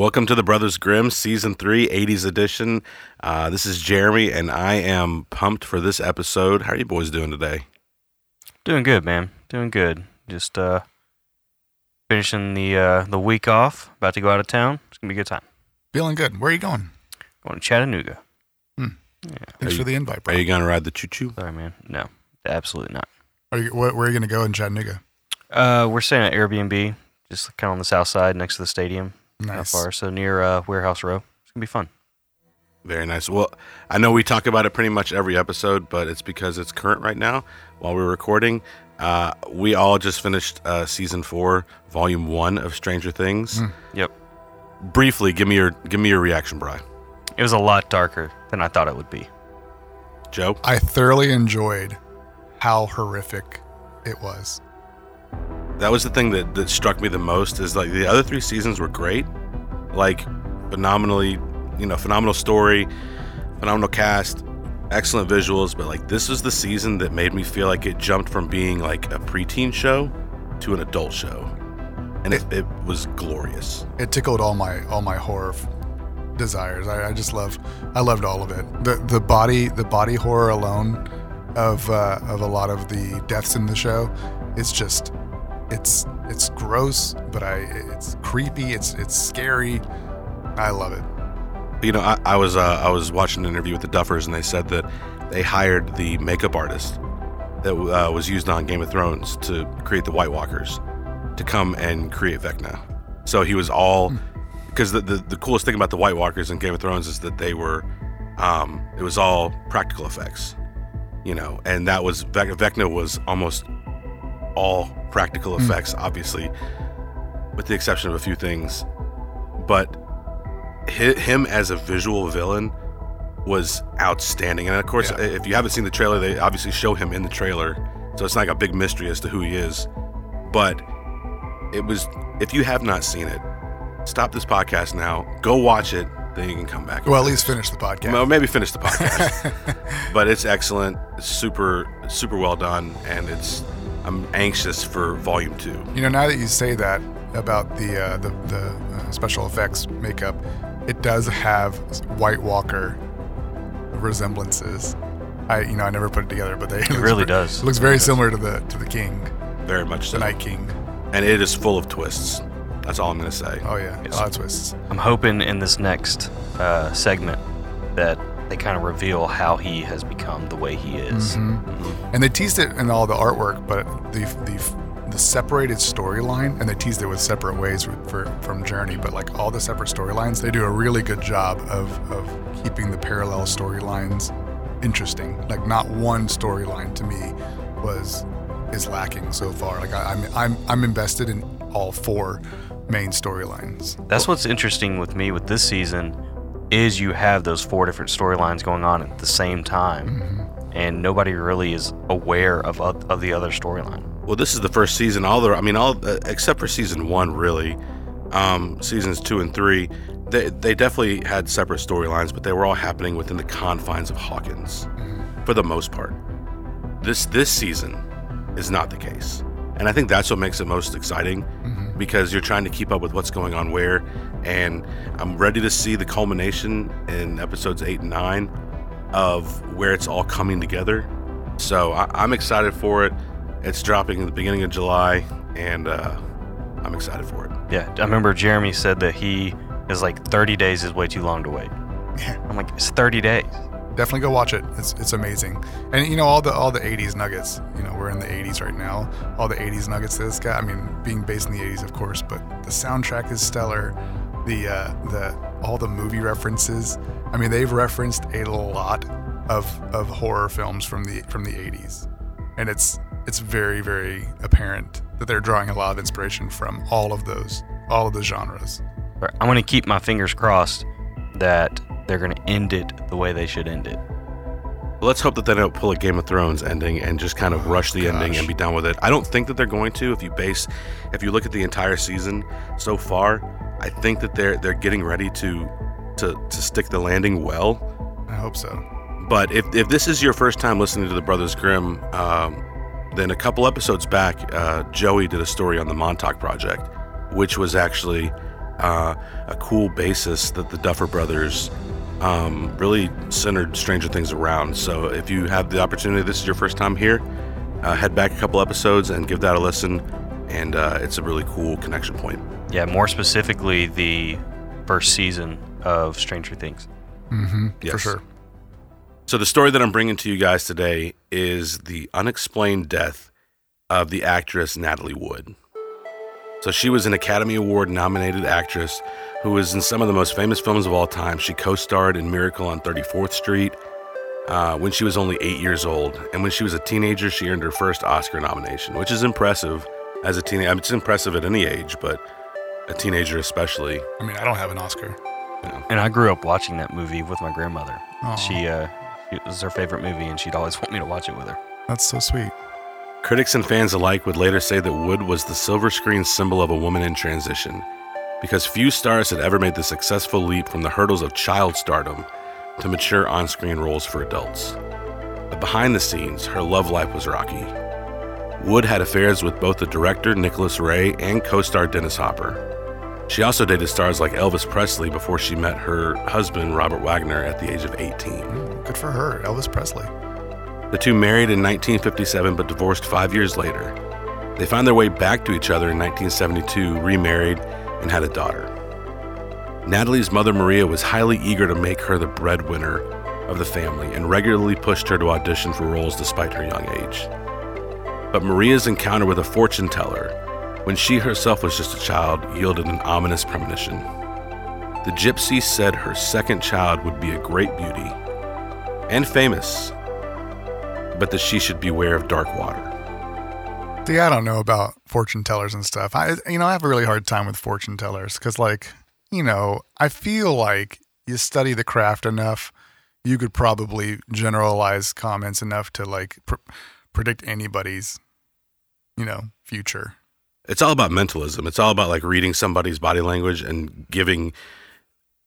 Well, welcome to the Brothers Grim Season 3, 80s edition. Uh, this is Jeremy, and I am pumped for this episode. How are you boys doing today? Doing good, man. Doing good. Just uh, finishing the uh, the week off. About to go out of town. It's gonna be a good time. Feeling good. Where are you going? Going to Chattanooga. Thanks Are for the invite, bro. Are you going to ride the choo choo? Sorry, man. No, absolutely not. Are you, where, where are you going to go in Chattanooga? Uh, we're staying at Airbnb, just kind of on the south side next to the stadium. Not Nice. far, so near uh, Warehouse Row. It's gonna be fun. Very nice. Well, I know we talk about it pretty much every episode, but it's because it's current right now while we're recording. Uh, we all just finished uh, season four, volume one of Stranger Things. Yep. Briefly, give me your give me your reaction, Bry. It was a lot darker than I thought it would be. Joe. I thoroughly enjoyed how horrific it was. That was the thing that, that struck me the most is like the other three seasons were great like phenomenally you know phenomenal story phenomenal cast excellent visuals but like this was the season that made me feel like it jumped from being like a preteen show to an adult show and it, it was glorious It tickled all my all my horror f- desires. I, I just love I loved all of it. The the body the body horror alone of uh, of a lot of the deaths in the show, it's just it's it's gross, but I it's creepy. It's it's scary. I love it. you know i, I was uh, i was watching an interview with the duffers and they said that they hired the makeup artist that uh, was used on game of thrones to create the white walkers to come and create vecna so he was all because the, the, the coolest thing about the white walkers in game of thrones is that they were um, it was all practical effects you know and that was vecna was almost all practical mm. effects obviously with the exception of a few things but him as a visual villain was outstanding. And of course, Yeah. if you haven't seen the trailer, they obviously show him in the trailer, so it's not like a big mystery as to who he is. But it was. If you have not seen it, stop this podcast now. Go watch it. Then you can come back. Well, at least finish the podcast. well, maybe finish the podcast. but it's excellent. It's super, super well done, and it's. I'm anxious for volume two. You know, now that you say that about the uh, the, the uh, special effects makeup, it does have White Walker resemblances. I you know I never put it together, but they it really does. It looks very similar to the to the King, Very much so. the Night King. And it is full of twists. That's all I'm gonna say. Oh yeah, Yes. a lot of twists. I'm hoping in this next uh, segment that they kind of reveal how he has become the way he is. Mm-hmm. And they teased it in all the artwork, but the the the separated storyline, and they teased it with separate ways for, for, from Journey. But like all the separate storylines, they do a really good job of of keeping the parallel storylines interesting. Like not one storyline to me was is lacking so far. Like I, I'm I'm I'm invested in all four main storylines. That's what's interesting with me with this season is you have those four different storylines going on at the same time, and nobody really is aware of of of the other storyline. Well, this is the first season. All the, I mean, all uh, except for season one, really. Um, seasons two and three, they they definitely had separate storylines, but they were all happening within the confines of Hawkins, for the most part. This this season is not the case, and I think that's what makes it most exciting, because you're trying to keep up with what's going on where, and I'm ready to see the culmination in episodes eight and nine of where it's all coming together. So I, I'm excited for it. It's dropping in the beginning of July, and uh, I'm excited for it. Yeah, I remember Jeremy said that he is like 30 days is way too long to wait. Yeah. I'm like, it's 30 days. Definitely go watch it. It's it's amazing. And you know all the all the 80s nuggets. You know we're in the 80s right now. All the 80s nuggets that this guy. I mean, being based in the 80s, of course, but the soundtrack is stellar. The uh, the all the movie references. I mean, they've referenced a lot of of horror films from the from the 80s, and it's it's very very apparent that they're drawing a lot of inspiration from all of those all of the genres. I'm gonna keep my fingers crossed that they're gonna end it the way they should end it. Let's hope that they don't pull a Game of Thrones ending and just kind of rush the ending and be done with it. I don't think that they're going to. If you base, if you look at the entire season so far, I think that they're they're getting ready to to to stick the landing well. I hope so. But if, if this is your first time listening to the Brothers Grim, um, then a couple episodes back, uh, Joey did a story on the Montauk Project, which was actually uh, a cool basis that the Duffer Brothers um, really centered Stranger Things around. So if you have the opportunity, this is your first time here, uh, head back a couple episodes and give that a listen. And uh, it's a really cool connection point. Yeah, more specifically, the first season of Stranger Things. Mm-hmm. For sure. So the story that I'm bringing to you guys today is the unexplained death of the actress Natalie Wood. So she was an Academy Award nominated actress who was in some of the most famous films of all time. She co-starred in Miracle on 34th Street uh, when she was only eight years old, and when she was a teenager, she earned her first Oscar nomination, which is impressive as a teenager. It's impressive at any age, but a teenager especially. I mean, I don't have an Oscar. And I grew up watching that movie with my grandmother. Aw. She, uh, it was her favorite movie, and she'd always want me to watch it with her. That's so sweet. Critics and fans alike would later say that Wood was the silver screen symbol of a woman in transition, because few stars had ever made the successful leap from the hurdles of child stardom to mature on screen roles for adults. But behind the scenes, her love life was rocky. Wood had affairs with both the director Nicholas Ray and co star Dennis Hopper. She also dated stars like Elvis Presley before she met her husband Robert Wagner at the age of 18. Mm, Good for her, Elvis Presley. The two married in 1957 but divorced five years later. They found their way back to each other in 1972, remarried, and had a daughter. Natalie's mother, Maria, was highly eager to make her the breadwinner of the family and regularly pushed her to audition for roles despite her young age. But Maria's encounter with a fortune teller, when she herself was just a child, yielded an ominous premonition. The gypsy said her second child would be a great beauty and famous, but that she should beware of dark water. See, I don't know about fortune tellers and stuff. I, you know, I have a really hard time with fortune tellers because, like, you know, I feel like you study the craft enough, you could probably generalize comments enough to like pr- predict anybody's, you know, future. It's all about mentalism. It's all about like reading somebody's body language and giving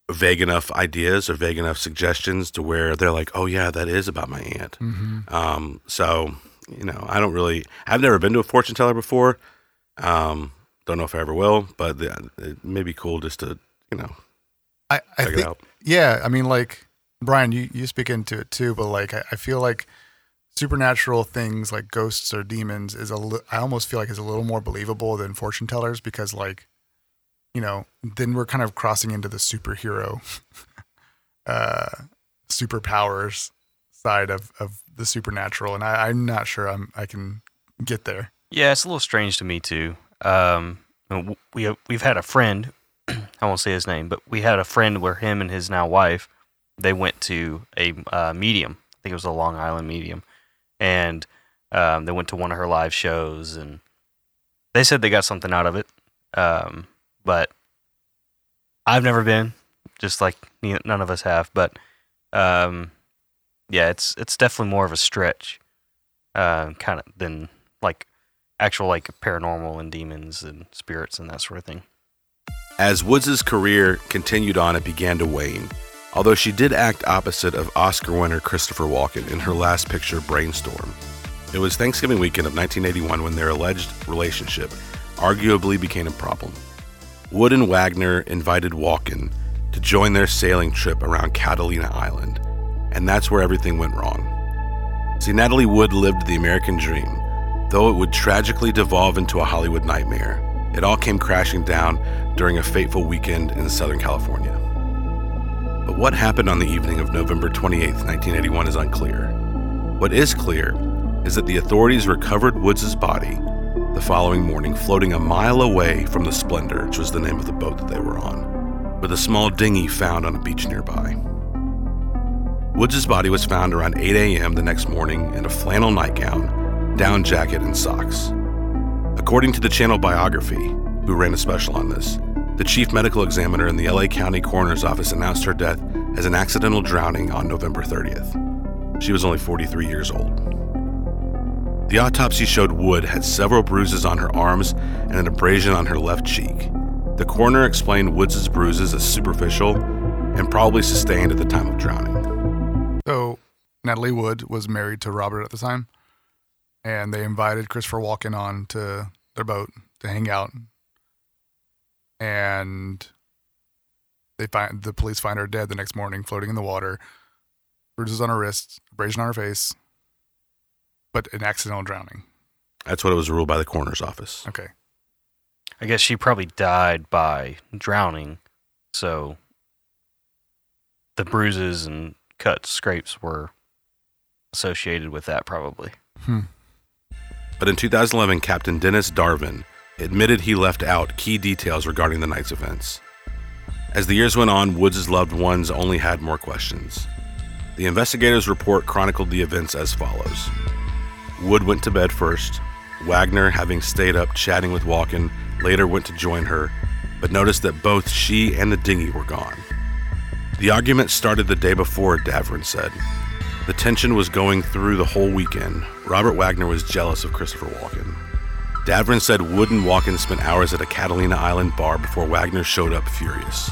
vague enough ideas or vague enough suggestions to where they're like, "Oh yeah, that is about my aunt." Mm-hmm. Um, so you know, I don't really. I've never been to a fortune teller before. Um, don't know if I ever will, but the, it may be cool just to you know I, I check it think, out. yeah, I mean, like, Brian, you, you speak into it too, but like, I, I feel like supernatural things like ghosts or demons is a li- I almost feel like is a little more believable than fortune tellers because, like, you know, then we're kind of crossing into the superhero, uh, superpowers side of, of the supernatural, and I, I'm not sure I'm I can get there. Yeah, it's a little strange to me too. Um, we we've had a friend, I won't say his name, but we had a friend where him and his now wife, they went to a uh, medium. I think it was a Long Island medium, and um, they went to one of her live shows, and they said they got something out of it. Um, but I've never been, just like none of us have. But um, yeah, it's it's definitely more of a stretch, uh, kind of than like actual like paranormal and demons and spirits and that sort of thing. As Woods' career continued on, it began to wane. Although she did act opposite of Oscar winner Christopher Walken in her last picture, Brainstorm. It was Thanksgiving weekend of 1981 when their alleged relationship arguably became a problem. Wood and Wagner invited Walken to join their sailing trip around Catalina Island, and that's where everything went wrong. See, Natalie Wood lived the American dream, though it would tragically devolve into a Hollywood nightmare. It all came crashing down during a fateful weekend in Southern California. But what happened on the evening of November 28, 1981 is unclear. What is clear is that the authorities recovered Woods' body the following morning floating a mile away from the Splendor, which was the name of the boat that they were on, with a small dinghy found on a beach nearby. Woods' body was found around 8 a.m. the next morning in a flannel nightgown, down jacket, and socks. According to the channel biography, who ran a special on this, the chief medical examiner in the LA County Coroner's Office announced her death as an accidental drowning on November 30th. She was only 43 years old. The autopsy showed Wood had several bruises on her arms and an abrasion on her left cheek. The coroner explained Woods' bruises as superficial and probably sustained at the time of drowning. So Natalie Wood was married to Robert at the time, and they invited Christopher Walken on to their boat to hang out. And They find the police find her dead the next morning, floating in the water, bruises on her wrists, abrasion on her face, but an accidental drowning. That's what it was ruled by the coroner's office. Okay. I guess she probably died by drowning, so the bruises and cuts, scrapes were associated with that probably. Hmm. But in 2011, Captain Dennis Davern admitted he left out key details regarding the night's events. As the years went on, Woods' loved ones only had more questions. The investigators' report chronicled the events as follows Wood went to bed first. Wagner, having stayed up chatting with Walken, later went to join her, but noticed that both she and the dinghy were gone. The argument started the day before, Davern said. The tension was going through the whole weekend. Robert Wagner was jealous of Christopher Walken. Davern said Wood and Walken spent hours at a Catalina Island bar before Wagner showed up furious.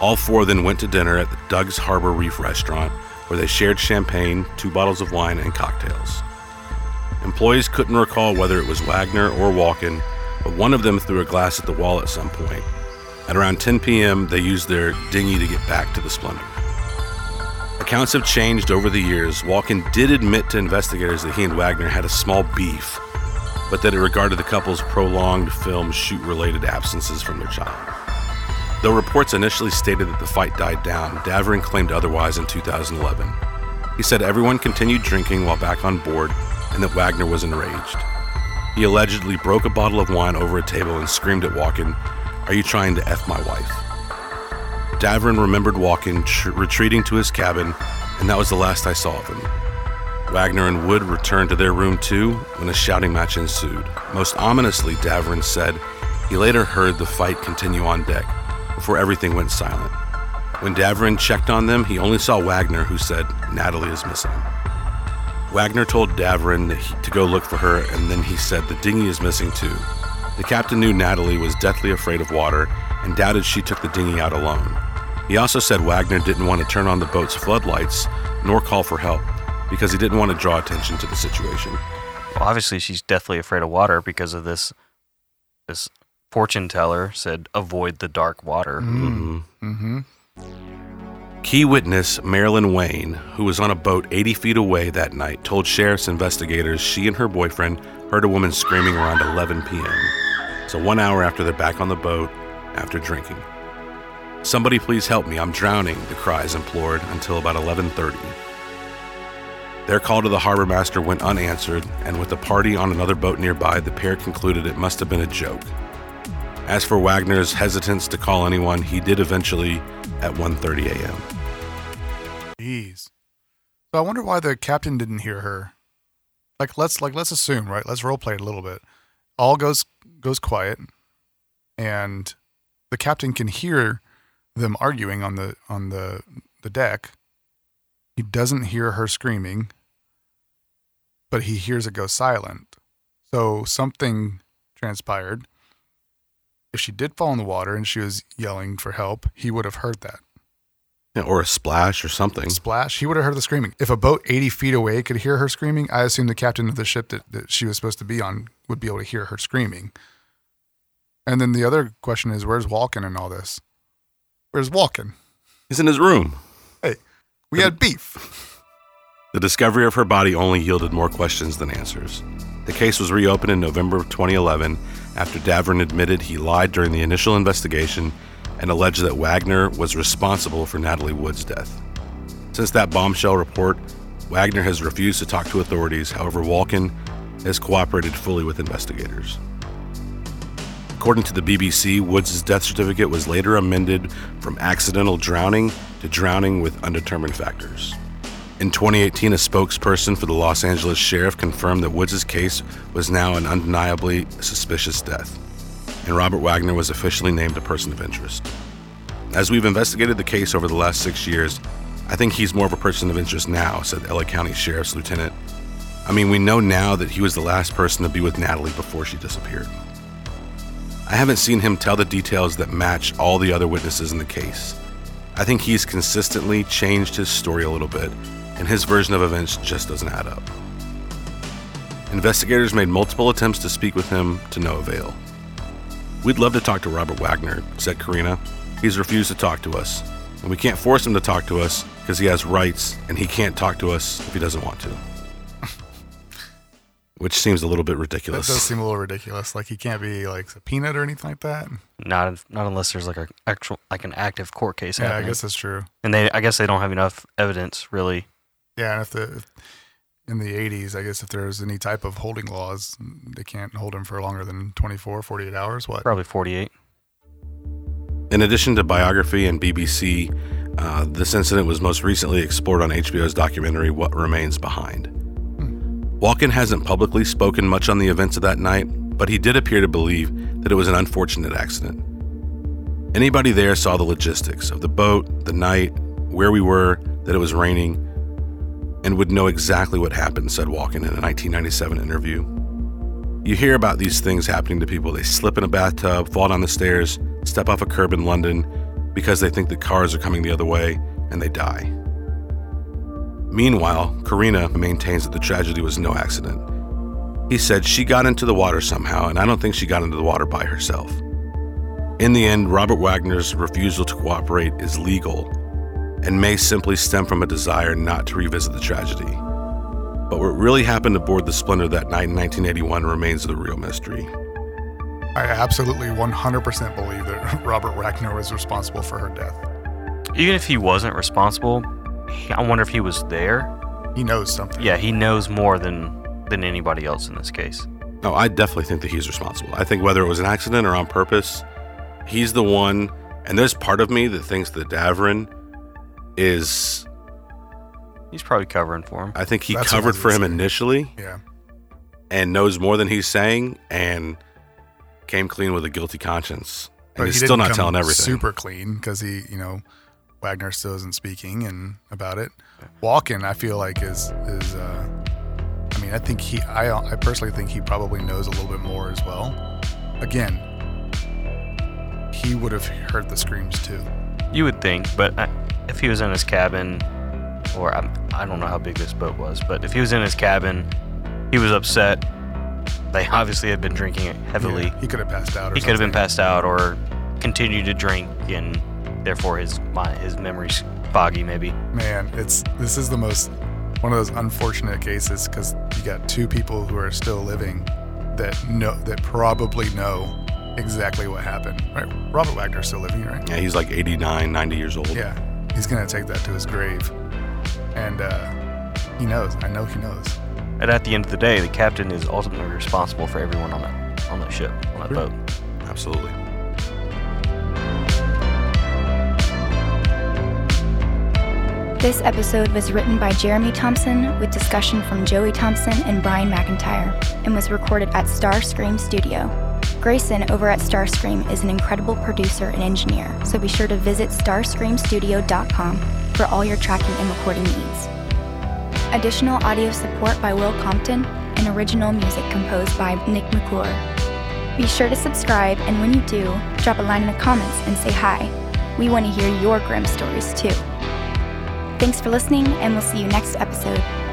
All four then went to dinner at the Doug's Harbor Reef restaurant, where they shared champagne, two bottles of wine, and cocktails. Employees couldn't recall whether it was Wagner or Walken, but one of them threw a glass at the wall at some point. At around 10 p.m., they used their dinghy to get back to the Splendor. Accounts have changed over the years. Walken did admit to investigators that he and Wagner had a small beef, but that it regarded the couple's prolonged film shoot related absences from their child. Though reports initially stated that the fight died down, Davern claimed otherwise in 2011. He said everyone continued drinking while back on board and that Wagner was enraged. He allegedly broke a bottle of wine over a table and screamed at Walken, Are you trying to F my wife? Davern remembered walking, tr- retreating to his cabin, and that was the last I saw of him. Wagner and Wood returned to their room too when a shouting match ensued. Most ominously, Davern said he later heard the fight continue on deck before everything went silent. When Davern checked on them, he only saw Wagner, who said, Natalie is missing. Wagner told Davern to go look for her, and then he said, The dinghy is missing too. The captain knew Natalie was deathly afraid of water and doubted she took the dinghy out alone. He also said Wagner didn't want to turn on the boat's floodlights nor call for help because he didn't want to draw attention to the situation. Well, obviously she's deathly afraid of water because of this. This fortune teller said, "Avoid the dark water." Mm. Mm-hmm. Key witness Marilyn Wayne, who was on a boat 80 feet away that night, told sheriff's investigators she and her boyfriend heard a woman screaming around 11 p.m. So one hour after they're back on the boat after drinking. Somebody please help me, I'm drowning, the cries implored until about 11:30. Their call to the harbor master went unanswered, and with the party on another boat nearby, the pair concluded it must have been a joke. As for Wagner's hesitance to call anyone, he did eventually at 1:30 a.m. Jeez. So I wonder why the captain didn't hear her. Like let's like let's assume, right? Let's role play it a little bit. All goes goes quiet and the captain can hear them arguing on the on the the deck. He doesn't hear her screaming, but he hears it go silent. So something transpired. If she did fall in the water and she was yelling for help, he would have heard that Yeah, or a splash or something. splash, he would have heard the screaming. If a boat 80 feet away could hear her screaming, I assume the captain of the ship that, that she was supposed to be on would be able to hear her screaming. And then the other question is, where's Walken in all this? Where's Walken? He's in his room. Hey, we had beef. The discovery of her body only yielded more questions than answers. The case was reopened in November of 2011 after Davern admitted he lied during the initial investigation and alleged that Wagner was responsible for Natalie Wood's death. Since that bombshell report, Wagner has refused to talk to authorities. However, Walken has cooperated fully with investigators. According to the BBC, Woods' death certificate was later amended from accidental drowning to drowning with undetermined factors. In 2018, a spokesperson for the Los Angeles Sheriff confirmed that Woods' case was now an undeniably suspicious death, and Robert Wagner was officially named a person of interest. As we've investigated the case over the last six years, I think he's more of a person of interest now, said LA County Sheriff's Lieutenant. I mean, we know now that he was the last person to be with Natalie before she disappeared. I haven't seen him tell the details that match all the other witnesses in the case. I think he's consistently changed his story a little bit, and his version of events just doesn't add up. Investigators made multiple attempts to speak with him to no avail. We'd love to talk to Robert Wagner, said Corina. he's refused to talk to us. And we can't force him to talk to us because he has rights and he can't talk to us if he doesn't want to. Which seems a little bit ridiculous. That does seem a little ridiculous. Like he can't be like subpoenaed or anything like that. Not not unless there's like a actual like an active court case Yeah, I guess that's true. and they I guess they don't have enough evidence really. Yeah, and if the if, in the 80s, I guess if there's any type of holding laws, they can't hold him for longer than 24, 48 hours. What? Probably 48. In addition to biography and BBC, uh, this incident was most recently explored on HBO's documentary What Remains Behind. Walken hasn't publicly spoken much on the events of that night, but he did appear to believe that it was an unfortunate accident. Anybody there saw the logistics of the boat, the night, where we were, that it was raining, and would know exactly what happened, said Walken in a 1997 interview. You hear about these things happening to people. They slip in a bathtub, fall down the stairs, step off a curb in London because they think the cars are coming the other way, and they die. Meanwhile, Corina maintains that the tragedy was no accident. He said she got into the water somehow, and I don't think she got into the water by herself. In the end, Robert Wagner's refusal to cooperate is legal and may simply stem from a desire not to revisit the tragedy. But what really happened aboard the Splendor that night in 1981 remains the real mystery. I absolutely 100% believe that Robert Wagner was responsible for her death. Even if he wasn't responsible, he- I wonder if he was there. He knows something. Yeah, he knows more than than anybody else in this case. No, I definitely think that he's responsible. I think whether it was an accident or on purpose, he's the one. And there's part of me that thinks that Davern is. He's probably covering for him. I think he That's covered for him gonna initially Yeah. and knows more than he's saying and came clean with a guilty conscience. And But he's he still didn't not come telling everything. Super clean because he, you know, Wagner still isn't speaking and about it. Walken, I feel like is is. Uh, I mean, I think he. I I personally think he probably knows a little bit more as well. Again, he would have heard the screams too. You would think, but I, if he was in his cabin, or I, I don't know how big this boat was, but if he was in his cabin, he was upset. They obviously had been drinking heavily. Yeah, he could have passed out. Or he could have been passed out or continued to drink, and therefore his my, his memory's foggy. Maybe Man, it's this is the most one of those unfortunate cases because you got two people who are still living that know that probably know exactly what happened. Right? Robert Wagner's still living, right? Yeah, he's like 89, 90 years old. Yeah, he's gonna take that to his grave, and uh, he knows. I know he knows. and at the end of the day, the captain is ultimately responsible for everyone on that on that ship on that Sure. boat. Absolutely. This episode was written by Jeremy Thompson with discussion from Joey Thompson and Brian McIntyre and was recorded at Starscream Studio. Grayson over at Starscream is an incredible producer and engineer, so be sure to visit starscreamstudio.com for all your tracking and recording needs. Additional audio support by Will Compton and original music composed by Nick McClure. Be sure to subscribe, and when you do, drop a line in the comments and say hi. We want to hear your grim stories too. Thanks for listening, and we'll see you next episode.